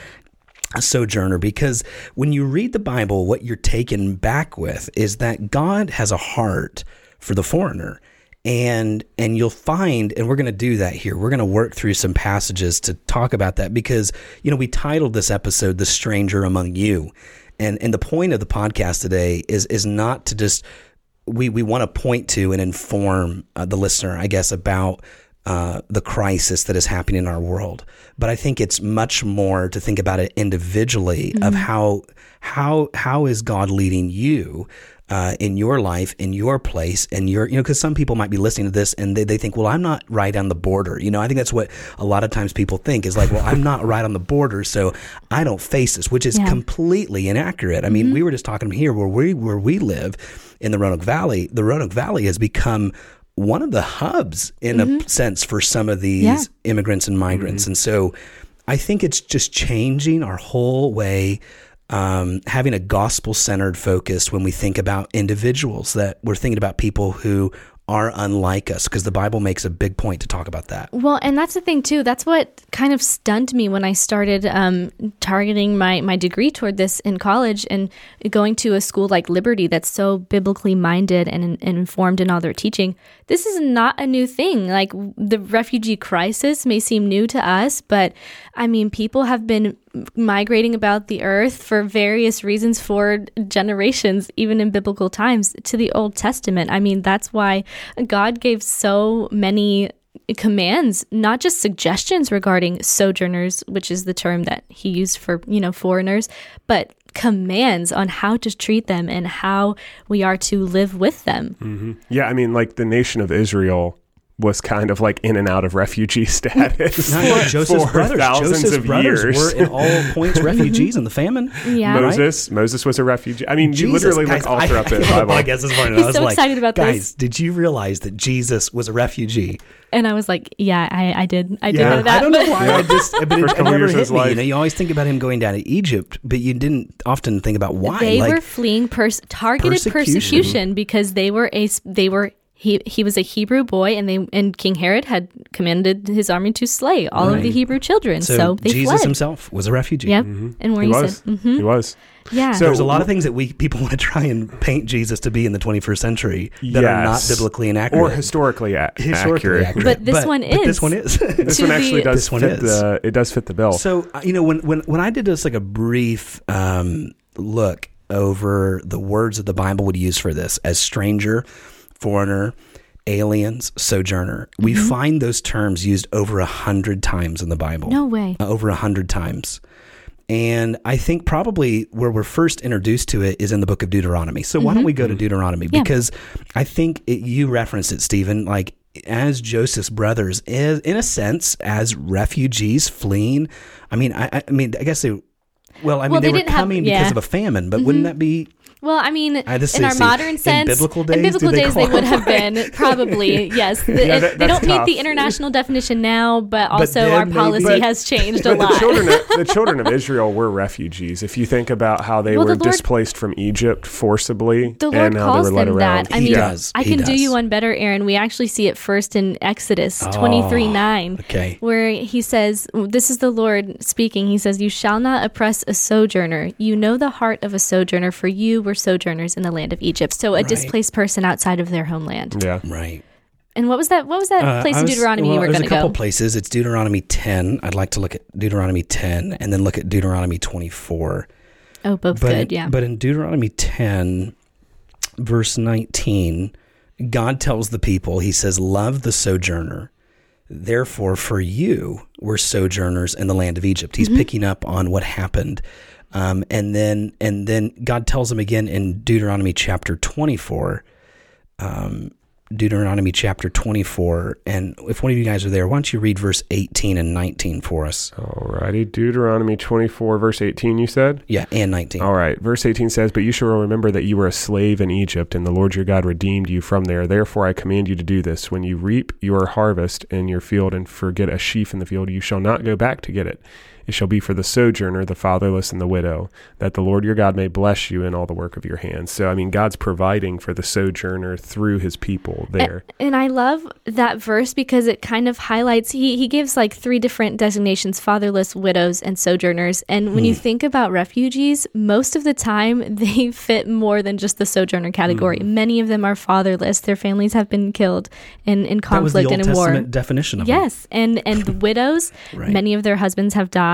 a sojourner because when you read the Bible, what you're taken back with is that God has a heart for the foreigner. And and you'll find, and we're going to do that here. We're going to work through some passages to talk about that because you know we titled this episode "The Stranger Among You," and and the point of the podcast today is is not to just we we want to point to and inform uh, the listener, I guess, about uh, the crisis that is happening in our world. But I think it's much more to think about it individually of how how how is God leading you. Uh, in your life, in your place, and your, you know, because some people might be listening to this and they, they think, well, I'm not right on the border. You know, I think that's what a lot of times people think is like, well, I'm not right on the border, so I don't face this, which is Yeah. completely inaccurate. I mean, mm-hmm. we were just talking here where we where we live in the Roanoke Valley. The Roanoke Valley has become one of the hubs in a mm-hmm. sense for some of these Yeah. immigrants and migrants, mm-hmm. and so I think it's just changing our whole way. Um, having a gospel centered focus when we think about individuals that we're thinking about people who are unlike us because the Bible makes a big point to talk about that. Well, and that's the thing too. That's what kind of stunned me when I started um, targeting my my degree toward this in college and going to a school like Liberty that's so biblically minded and, and informed in all their teaching. This is not a new thing. Like the refugee crisis may seem new to us, but I mean, people have been migrating about the earth for various reasons for generations, even in biblical times, to the Old Testament. I mean, that's why God gave so many commands, not just suggestions regarding sojourners, which is the term that he used for, you know, foreigners, but commands on how to treat them and how we are to live with them. Mm-hmm. Yeah, I mean, like the nation of Israel was kind of like in and out of refugee status Not like Joseph's for brothers. thousands Joseph's of brothers years. were in all points refugees in the famine. Yeah. Right? Moses, Moses was a refugee. I mean, you literally guys, look all I- throughout the I, Bible. I guess this morning He's I was so like, excited about this. guys, did you realize that Jesus was a refugee? And I was like, yeah, I, I did. I did Yeah. know that. I don't know why. I just, but it, First it couple never years of hit his me. You know, you always think about him going down to Egypt, but you didn't often think about why. They like, were fleeing pers- targeted Persecution. persecution. because they were a s- they were he he was a Hebrew boy and they and King Herod had commanded his army to slay all of the Hebrew children. So, so, they Jesus fled. himself was a refugee. Yep. And where he you was. said, mm-hmm. He was. yeah. So- There's a lot of things that we people want to try and paint Jesus to be in the 21st century that are not biblically inaccurate Or historically, a- historically accurate. accurate. But this one but this is. one is. This To one the- actually does This one fit is. the. It does fit the bill. So uh, you know when when when I did just like a brief um, look over the words that the Bible would use for this as stranger, foreigner, aliens, sojourner. We Mm-hmm. find those terms used over a hundred times in the Bible. No way. Uh, over a hundred times. And I think probably where we're first introduced to it is in the book of Deuteronomy. So why don't we go to Deuteronomy? Mm-hmm. Yeah. Because I think it, you referenced it, Stephen, like as Joseph's brothers, as, in a sense, as refugees fleeing. I mean, I, I mean, I guess they, well, I mean, Well, they, they were didn't have- coming yeah. because of a famine, but wouldn't that be Well, I mean, I in our see, modern in sense, biblical in biblical they days, they would have been probably yes. The- Yeah, that- they don't meet the international definition now, but also then our maybe- policy But- has changed a But the lot. children, of, the children of Israel were refugees. If you think about how they Well, the were Lord- displaced from Egypt forcibly, the Lord and how calls they were led them around. that. I He mean, does. I can do you one better, Aaron. We actually see it first in Exodus oh, twenty three nine. okay? where he says, This is the Lord speaking. He says, You shall not oppress a sojourner. You know the heart of a sojourner, for you were sojourners in the land of Egypt. So a displaced person outside of their homeland. Yeah. Right. And what was that? What was that Uh, place I in Deuteronomy well, you were There's going a couple places. It's Deuteronomy 10. I'd like to look at Deuteronomy 10 and then look at Deuteronomy 24. Oh, both But, good. Yeah. but in Deuteronomy 10, verse 19, God tells the people, He says, Love the sojourner. Therefore, for you were sojourners in the land of Egypt. He's picking up on what happened. Um, and then and then God tells him again in Deuteronomy chapter 24. Um, Deuteronomy chapter 24. And if one of you guys are there, why don't you read verse 18 and 19 for us? Alrighty. Deuteronomy 24, verse 18, you said? Yeah, and 19. All right. Verse 18 says, But you shall remember that you were a slave in Egypt, and the Lord your God redeemed you from there. Therefore I command you to do this. When you reap your harvest in your field and forget a sheaf in the field, you shall not go back to get it. It shall be for the sojourner, the fatherless, and the widow, that the Lord your God may bless you in all the work of your hands. So, I mean, God's providing for the sojourner through his people there. And I love that verse because it kind of highlights he he gives like three different designations: fatherless, widows, and sojourners. And when you hmm. think about refugees, most of the time they fit more than just the sojourner category. Hmm. Many of them are fatherless; their families have been killed in in that was the conflict Old and in war. Definition of them. Yes, and and the widows, Right. many of their husbands have died,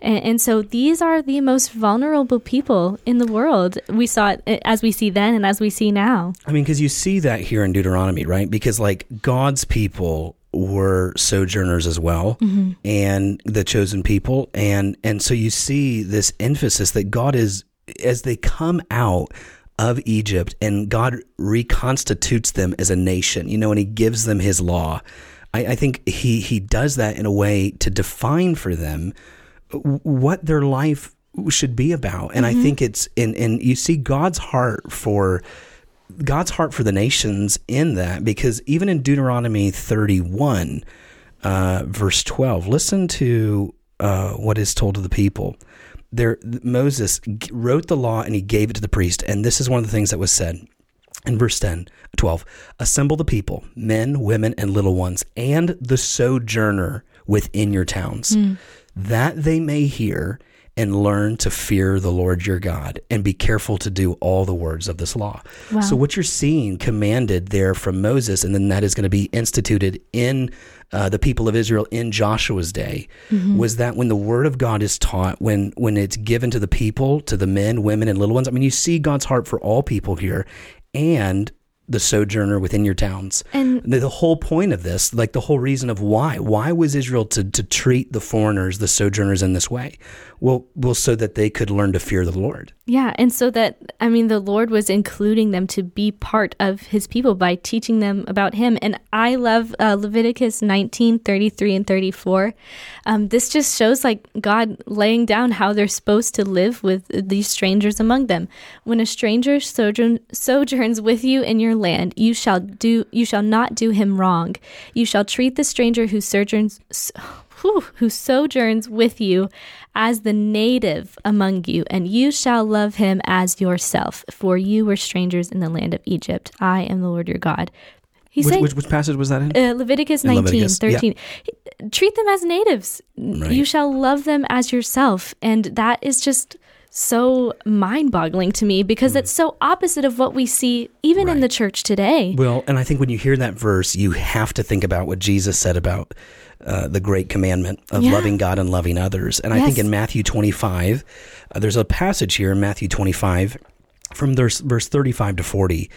and, and so these are the most vulnerable people in the world. We saw it eh, as we see then, and as we see now. I mean, because you see that here in Deuteronomy, right? Because like God's people were sojourners as well, and the chosen people, and and so you see this emphasis that God is as they come out of Egypt, and God reconstitutes them as a nation, you know, and He gives them His law. I, I think He He does that in a way to define for them what their life should be about. And I think it's and and you see God's heart for God's heart for the nations in that because even in Deuteronomy 31 uh, verse 12 listen to uh, what is told to the people. There Moses wrote the law and he gave it to the priest. And this is one of the things that was said in verse 10 12 assemble the people men women and little ones and the sojourner within your towns that they may hear and learn to fear the Lord your God and be careful to do all the words of this law. Wow. So, what you're seeing commanded there from Moses, and then that is going to be instituted in uh, the people of Israel in Joshua's day, was that when the word of God is taught, when when it's given to the people, to the men, women, and little ones. I mean, you see God's heart for all people here, and the sojourner within your towns. And- the, the whole point of this, like the whole reason of why, why was Israel to, to treat the foreigners, the sojourners in this way? Well, well, so that they could learn to fear the Lord. Yeah, and so that I mean the Lord was including them to be part of his people by teaching them about him. And I love uh, Leviticus 19, 33 and 34. Um, this just shows like God laying down how they're supposed to live with these strangers among them. When a stranger sojourn, sojourns with you in your land, you shall do you shall not do him wrong. You shall treat the stranger who sojourns who sojourns with you as the native among you, and you shall love him as yourself, for you were strangers in the land of Egypt. I am the Lord your God. He's Which, saying, which, which passage was that in? uh, Leviticus In 19, Leviticus, yeah. 13. Treat them as natives. Right. You shall love them as yourself. And that is just so mind boggling to me because it's so opposite of what we see even in Mm. The church today. Well, and I think when you hear that verse, you have to think about what Jesus said about uh, the great commandment of Yeah. loving God and loving others. And I think in Matthew 25, uh, there's a passage here in Matthew 25 from verse, verse 35 to 40,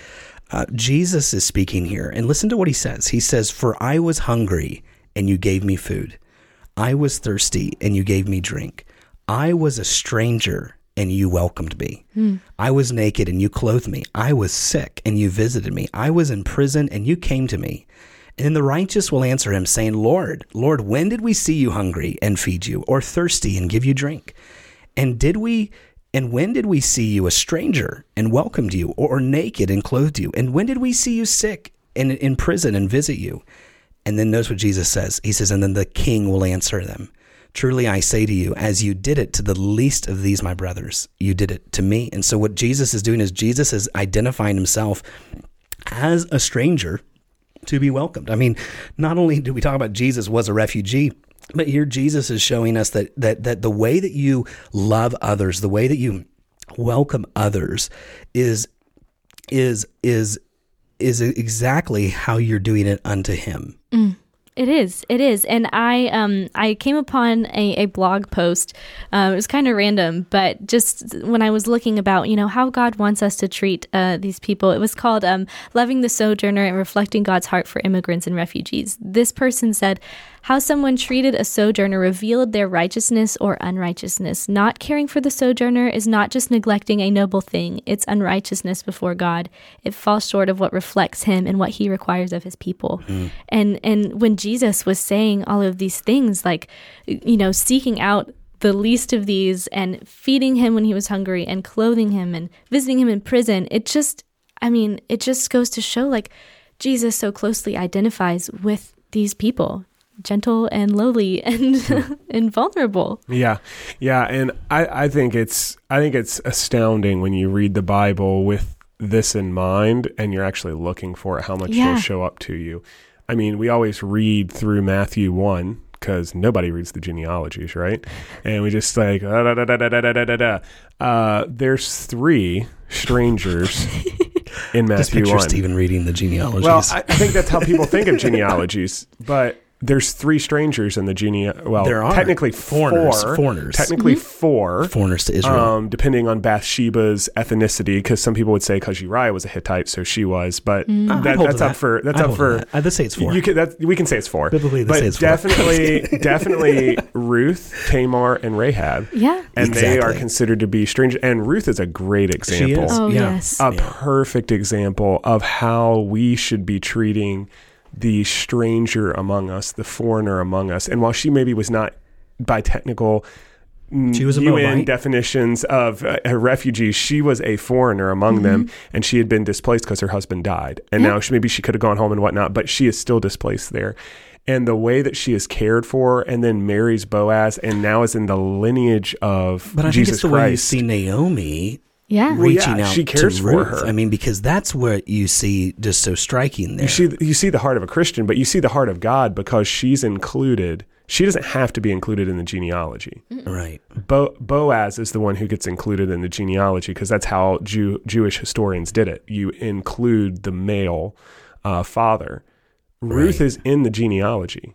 uh, Jesus is speaking here. And listen to what he says. He says, For I was hungry, and you gave me food. I was thirsty, and you gave me drink. I was a stranger, and you welcomed me. I was naked, and you clothed me. I was sick, and you visited me. I was in prison, and you came to me. And the righteous will answer him, saying, Lord, Lord, when did we see you hungry and feed you, or thirsty and give you drink? And did we and when did we see you a stranger and welcomed you, or naked and clothed you? And when did we see you sick and in prison and visit you? And then notice what Jesus says. He says, And then the king will answer them. Truly I say to you, as you did it to the least of these my brothers, you did it to me. And so what Jesus is doing is Jesus is identifying himself as a stranger to be welcomed. I mean, not only do we talk about Jesus was a refugee, but here Jesus is showing us that that that the way that you love others, the way that you welcome others is is is is exactly how you're doing it unto him. Mm. It is. It is. And I um I came upon a, a blog post. Uh, it was kind of random, but just when I was looking about, you know, how God wants us to treat uh, these people, it was called um, Loving the Sojourner and Reflecting God's Heart for Immigrants and Refugees. This person said, how someone treated a sojourner revealed their righteousness or unrighteousness. Not caring for the sojourner is not just neglecting a noble thing, it's unrighteousness before God. It falls short of what reflects him and what he requires of his people. Mm-hmm. And and when Jesus was saying all of these things like you know, seeking out the least of these and feeding him when he was hungry and clothing him and visiting him in prison, it just I mean, it just goes to show like Jesus so closely identifies with these people gentle and lowly and and vulnerable. Yeah, yeah, and I, I think it's I think it's astounding when you read the Bible with this in mind, and you're actually looking for it, how much Yeah. will show up to you. I mean, we always read through Matthew one because nobody reads the genealogies, right? And we just like da da da da da da da da da. Uh, there's three strangers in Just Matthew picture one. Stephen reading the genealogies. Well, I, I think that's how people think of genealogies, but there's three strangers in the gene. Well, There are. technically Foreigners, four. foreigners. Technically four. foreigners to Israel. Um, depending on Bathsheba's ethnicity, because some people would say because Uriah was a Hittite, so she was. But I'd that, that's up that. for that's I'd up for. that. I'd say it's four. You can, that, we can say it's four. Biblically, but say it's four. definitely, definitely Ruth, Tamar, and Rahab, Yeah. and they are considered to be strangers. And Ruth is a great example is. Oh Yeah. yes. a perfect example of how we should be treating the stranger among us, the foreigner among us. And while she maybe was not by technical mm, She was a UN Moabite. definitions of uh, a refugee, she was a foreigner among them, and she had been displaced because her husband died. And now she, maybe she could have gone home and whatnot, but she is still displaced there. And the way that she is cared for, and then marries Boaz, and now is in the lineage of but I Jesus think it's the way you Christ. see Naomi yeah. Well, yeah, reaching out she cares to for Ruth. her. I mean, because that's what you see just so striking there. You see, you see the heart of a Christian, but you see the heart of God because she's included. She doesn't have to be included in the genealogy. right. Bo- Boaz is the one who gets included in the genealogy because that's how Jew- Jewish historians did it. You include the male uh, father. Ruth Right. is in the genealogy.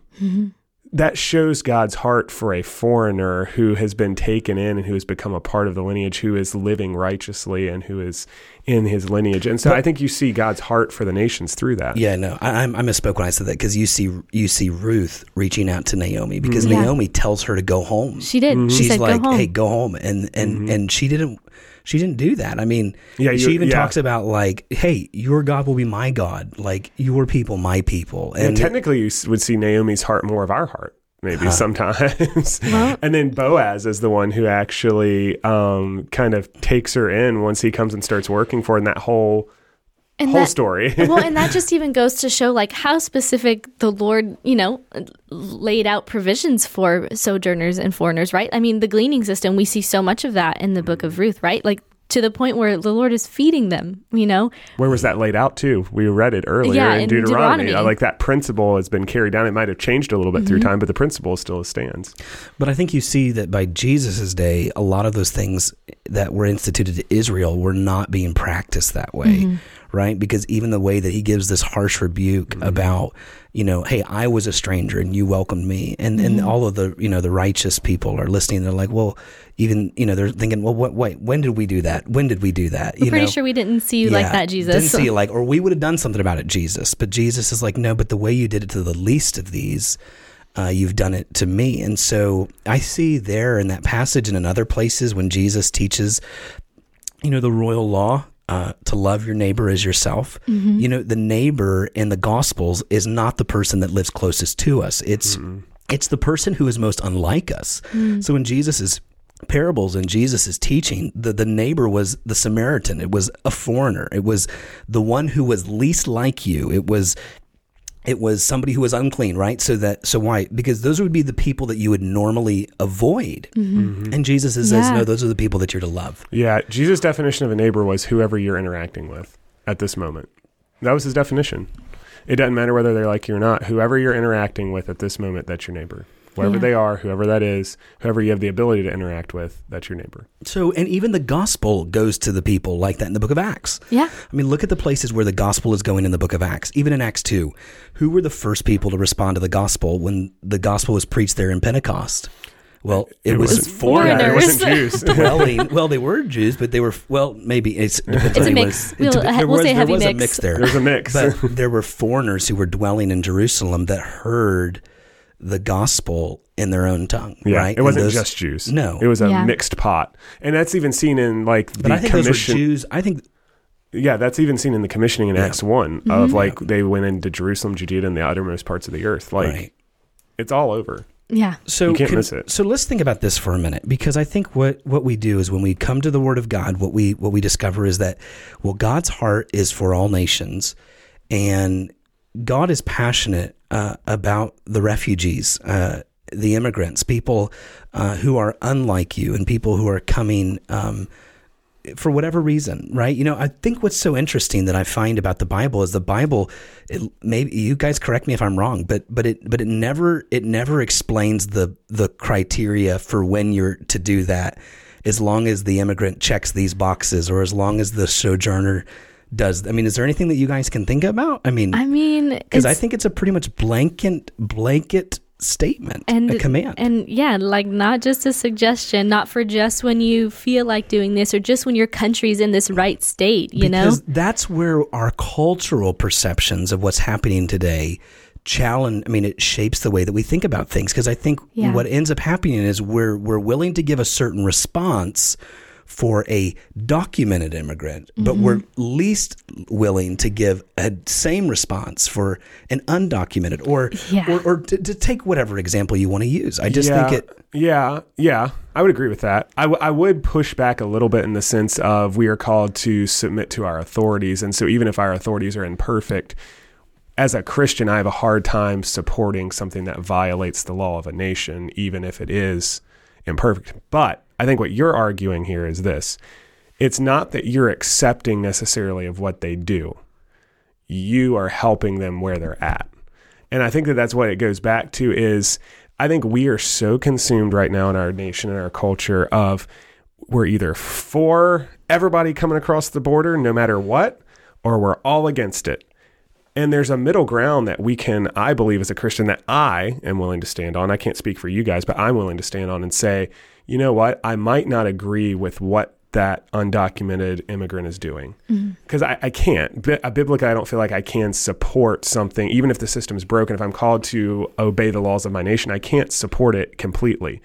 That shows God's heart for a foreigner who has been taken in and who has become a part of the lineage, who is living righteously and who is in his lineage. And so I think you see God's heart for the nations through that. Yeah, no, I, I'm- I misspoke when I said that because you see you see Ruth reaching out to Naomi because Yeah. Naomi tells her to go home. She did. Mm-hmm. She She's said, like, "Go "Hey, go home," and and mm-hmm. and she didn't. She didn't do that. I mean, Yeah, you- she even yeah. talks about like, "Hey, your God will be my God, like your people, my people." And And technically, you would see Naomi's heart more of our heart, maybe sometimes. Well- and then Boaz is the one who actually um, kind of takes her in once he comes and starts working for her, and that whole And whole that- story. well, and that just even goes to show like how specific the Lord, you know, laid out provisions for sojourners and foreigners, right? I mean, the gleaning system, we see so much of that in the book of Ruth, right? Like to the point where the Lord is feeding them, you know? Where was that laid out too? We read it earlier Yeah, in, in Deuteronomy. Deuteronomy. Like that principle has been carried down. It might have changed a little bit Mm-hmm. through time, but the principle still stands. But I think you see that by Jesus' day, a lot of those things that were instituted to Israel were not being practiced that way, right? Because even the way that he gives this harsh rebuke Mm-hmm. about, you know, hey, I was a stranger and you welcomed me, and and Mm-hmm. all of the you know the righteous people are listening. They're like, well, even you know they're thinking, well, what, wait, when did we do that? When did we do that? We're you pretty know? sure we didn't see you like that, Jesus. Didn't see you like, or we would have done something about it, Jesus. But Jesus is like, no, but the way you did it to the least of these, uh, you've done it to me. And so I see there in that passage and in other places when Jesus teaches, you know, the royal law. Uh, to love your neighbor as yourself. Mm-hmm. You know, the neighbor in the Gospels is not the person that lives closest to us. It's it's the person who is most unlike us. Mm. So in Jesus's parables and Jesus' teaching, the, the neighbor was the Samaritan. It was a foreigner. It was the one who was least like you. It was it was somebody who was unclean, right? So that so why? Because those would be the people that you would normally avoid. And Jesus says, Mm-hmm. Yeah. no, those are the people that you're to love. Yeah, Jesus' definition of a neighbor was whoever you're interacting with at this moment. That was his definition. It doesn't matter whether they like you or not. Whoever you're interacting with at this moment, that's your neighbor. Wherever Yeah. they are, whoever that is, whoever you have the ability to interact with, that's your neighbor. So and even the gospel goes to the people like that in the book of Acts. yeah. I mean, look at the places where the gospel is going in the book of Acts. Even in Acts 2, who were the first people to respond to the gospel when the gospel was preached there in Pentecost? Well, it, It was, wasn't- foreigners. Yeah, it wasn't Jews. dwelling. Well, they were Jews, but they were well. Maybe it's depends It's on a mix. was- We'll- it there we'll was, say there heavy was a mix. mix there. There's a mix. but there were foreigners who were dwelling in Jerusalem that heard the gospel in their own tongue. yeah, right? it wasn't those- just Jews. No. it was a Yeah. mixed pot, and that's even seen in like the But I think those were commission. Jews. I think Yeah, that's even seen in the commissioning in Yeah. Acts one Mm-hmm. of like they went into Jerusalem, Judea, and the uttermost parts of the earth. Like right. it's all over. Yeah. So You can't can- miss it. So let's think about this for a minute, because I think what what we do is when we come to the Word of God, what we what we discover is that well, God's heart is for all nations, and God is passionate uh, about the refugees, uh, the immigrants, people uh, who are unlike you, and people who are coming. Um, for whatever reason, right? You know, I think what's so interesting that I find about the Bible is the Bible. It, maybe you guys correct me if I'm wrong, but but it but it never it never explains the the criteria for when you're to do that. As long as the immigrant checks these boxes, or as long as the sojourner does. I mean, is there anything that you guys can think about? I mean, I mean, because I think it's a pretty much blanket blanket statement, and a command. and yeah like not just a suggestion not for just when you feel like doing this or just when your country's in this right state you know because that's where our cultural perceptions of what's happening today challenge i mean it shapes the way that we think about things because i think Yeah. what ends up happening is we're we're willing to give a certain response for a documented immigrant but Mm-hmm. we're least willing to give a same response for an undocumented or Yeah. or, or to, to take whatever example you want to use i just yeah, think it Yeah, yeah, I would agree with that. I, w- I would push back a little bit in the sense of we are called to submit to our authorities, and so even if our authorities are imperfect, as a Christian, I have a hard time supporting something that violates the law of a nation, even if it is imperfect. But I think what you're arguing here is this: it's not that you're accepting necessarily of what they do. You are helping them where they're at. And I think that that's what it goes back to is I think we are so consumed right now in our nation and our culture of we're either for everybody coming across the border no matter what or we're all against it. And there's a middle ground that we can, I believe, as a Christian, that I am willing to stand on. I can't speak for you guys, but I'm willing to stand on and say, you know what? I might not agree with what that undocumented immigrant is doing because I, I can't. Bi- uh, Biblically, I don't feel like I can support something, even if the system is broken. If I'm called to obey the laws of my nation, I can't support it completely.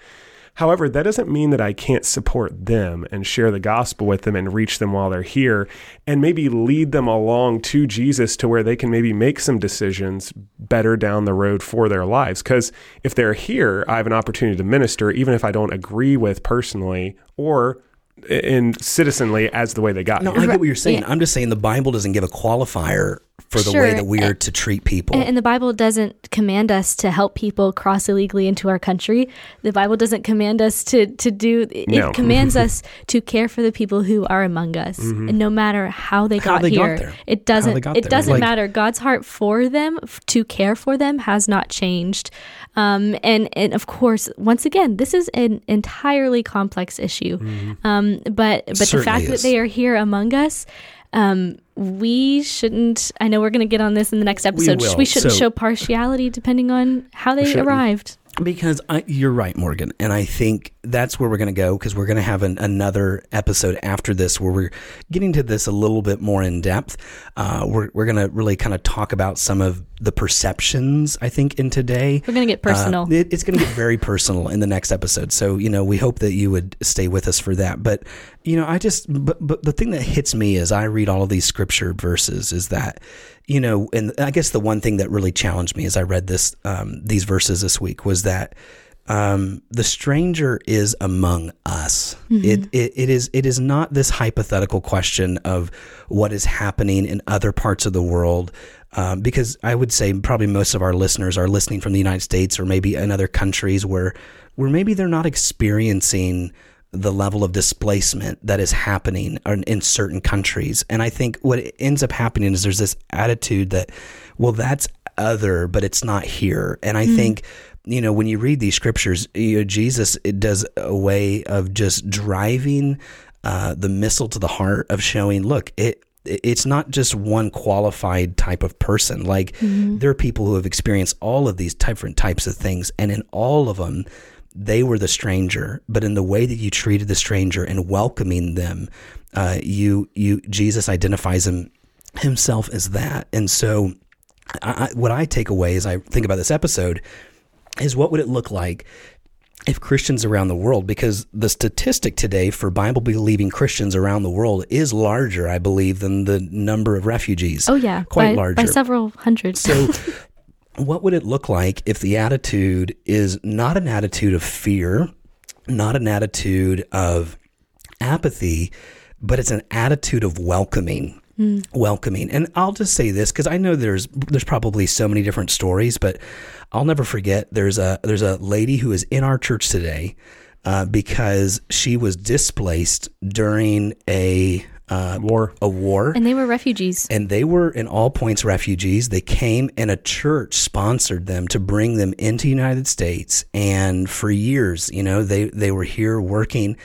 However, that doesn't mean that I can't support them and share the gospel with them and reach them while they're here and maybe lead them along to Jesus to where they can maybe make some decisions better down the road for their lives. Because if they're here, I have an opportunity to minister, even if I don't agree with personally or in citizenly as the way they got no here. i get what you're saying Yeah. i'm just saying the bible doesn't give a qualifier for the Sure. way that we are to treat people And, and the Bible doesn't command us to help people cross illegally into our country. The Bible doesn't command us to to do. It No. commands us to care for the people who are among us, and no matter how they Mm-hmm. How got they got here, there. it doesn't. It doesn't Like- matter. God's heart for them, f- to care for them, has not changed. Um, and and of course, once again, this is an entirely complex issue. Um, but but the fact that they are here among us um, we shouldn't. I know we're going to get on this in the next episode. will. We shouldn't So- show partiality depending on how they arrived. Because I, you're right, Morgan, and I think that's where we're going to go because we're going to have an, another episode after this where we're getting to this a little bit more in depth. Uh, we're we're going to really kind of talk about some of the perceptions I think in today. We're going to get personal. Uh, it, it's going to get very personal in the next episode. So, you know, we hope that you would stay with us for that. But, you know, I just, but, but the thing that hits me as I read all of these scripture verses is that, you know, and I guess the one thing that really challenged me as I read this, um, these verses this week was that, um, the stranger is among us. It, it it is it is not this hypothetical question of what is happening in other parts of the world, um, because I would say probably most of our listeners are listening from the United States or maybe in other countries where where maybe they're not experiencing the level of displacement that is happening in, in certain countries. And I think what ends up happening is there's this attitude that, well, that's other, but it's not here. And I think you know, when you read these scriptures, you know, Jesus it does a way of just driving uh, the missile to the heart of showing, look, it it's not just one qualified type of person. Like there are people who have experienced all of these different types of things, and in all of them, they were the stranger. But in the way that you treated the stranger and welcoming them, uh, you you Jesus identifies him himself as that, and so. I, I- what I take away as I think about this episode is what would it look like if Christians around the world, because the statistic today for Bible believing Christians around the world is larger, I believe, than the number of refugees. oh yeah, quite by, larger. by several hundred. So, what would it look like if the attitude is not an attitude of fear, not an attitude of apathy, but it's an attitude of welcoming? Welcoming, and I'll just say this because I know there's there's probably so many different stories, but I'll never forget. There's a there's a lady who is in our church today uh, because she was displaced during a uh, War. a war and they were refugees. and they were in all points refugees. They came and a church sponsored them to bring them into the United States. And for years, you know, they, they were here working.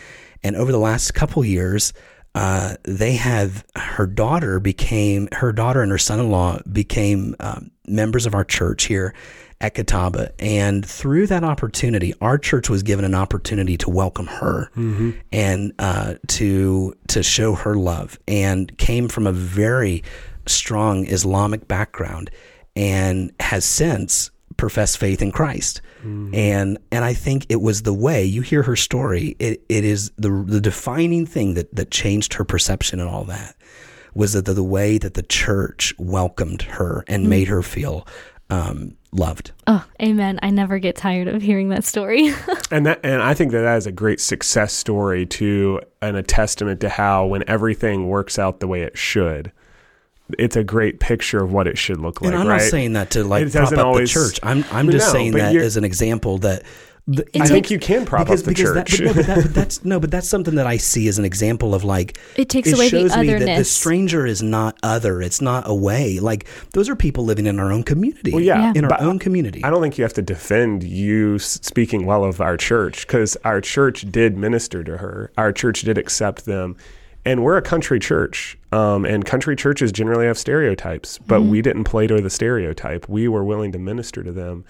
And over the last couple years, uh, they have her daughter became her daughter and her son-in-law became um, members of our church here at Catawba. And through that opportunity, our church was given an opportunity to welcome her mm-hmm. and uh, to to show her love, and came from a very strong Islamic background, and has since professed faith in Christ. Mm-hmm. And and I think it was the way you hear her story. It it is the the defining thing that that changed her perception and all that was that the, the way that the church welcomed her and mm-hmm. made her feel um, loved. Oh, amen. I never get tired of hearing that story. And that, and I think that that is a great success story to and a testament to how when everything works out the way it should, it's a great picture of what it should look like. and I'm right? not saying that to like It prop doesn't up always- the church. I'm I'm No, just saying that as an example that. The- I you think you can prop because, up the church. That, but, no, but, that, but that's no, but that's something that I see as an example of like It takes away the shows me that the stranger is not other. It's not away. Like those are people living in our own community. Well, yeah, Yeah. in our but own community. I don't think you have to defend you speaking well of our church because our church did minister to her. Our church did accept them. And we're a country church. Um, and country churches generally have stereotypes, but we didn't play to the stereotype. We were willing to minister to them.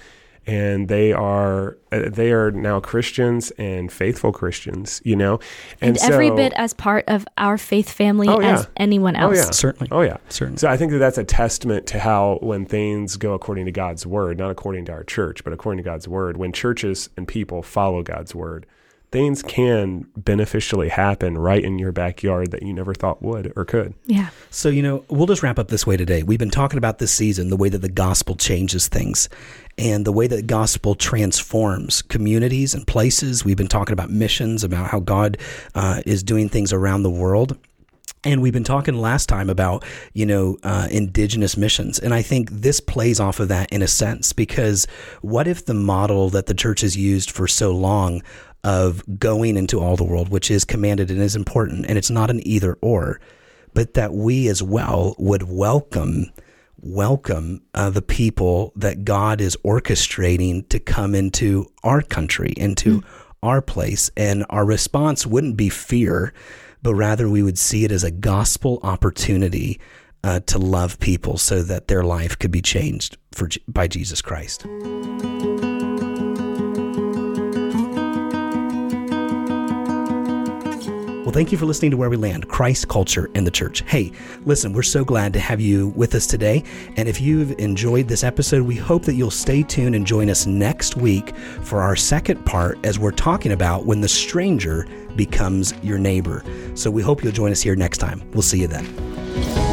And they are uh, they are now Christians and faithful Christians, you know, and every so- bit as part of our faith family Oh, yeah. as anyone else. Oh, else. yeah. Certainly. Oh yeah, Certainly. So I think that that's a testament to how when things go according to God's word, not according to our church, but according to God's word, when churches and people follow God's word, things can beneficially happen right in your backyard that you never thought would or could. Yeah. So, you know, we'll just wrap up this way today. We've been talking about this season, the way that the gospel changes things and the way that gospel transforms communities and places. We've been talking about missions, about how God uh, is doing things around the world. And we've been talking last time about, you know, uh, indigenous missions. And I think this plays off of that in a sense, because what if the model that the church has used for so long of going into all the world, which is commanded and is important, and it's not an either or, but that we as well would welcome welcome uh, the people that God is orchestrating to come into our country, into our place, and our response wouldn't be fear, but rather we would see it as a gospel opportunity uh, to love people so that their life could be changed for, by Jesus Christ. Well, thank you for listening to Where We Land Christ, Culture, and the Church. Hey, listen, we're so glad to have you with us today. And if you've enjoyed this episode, we hope that you'll stay tuned and join us next week for our second part as we're talking about when the stranger becomes your neighbor. So we hope you'll join us here next time. We'll see you then.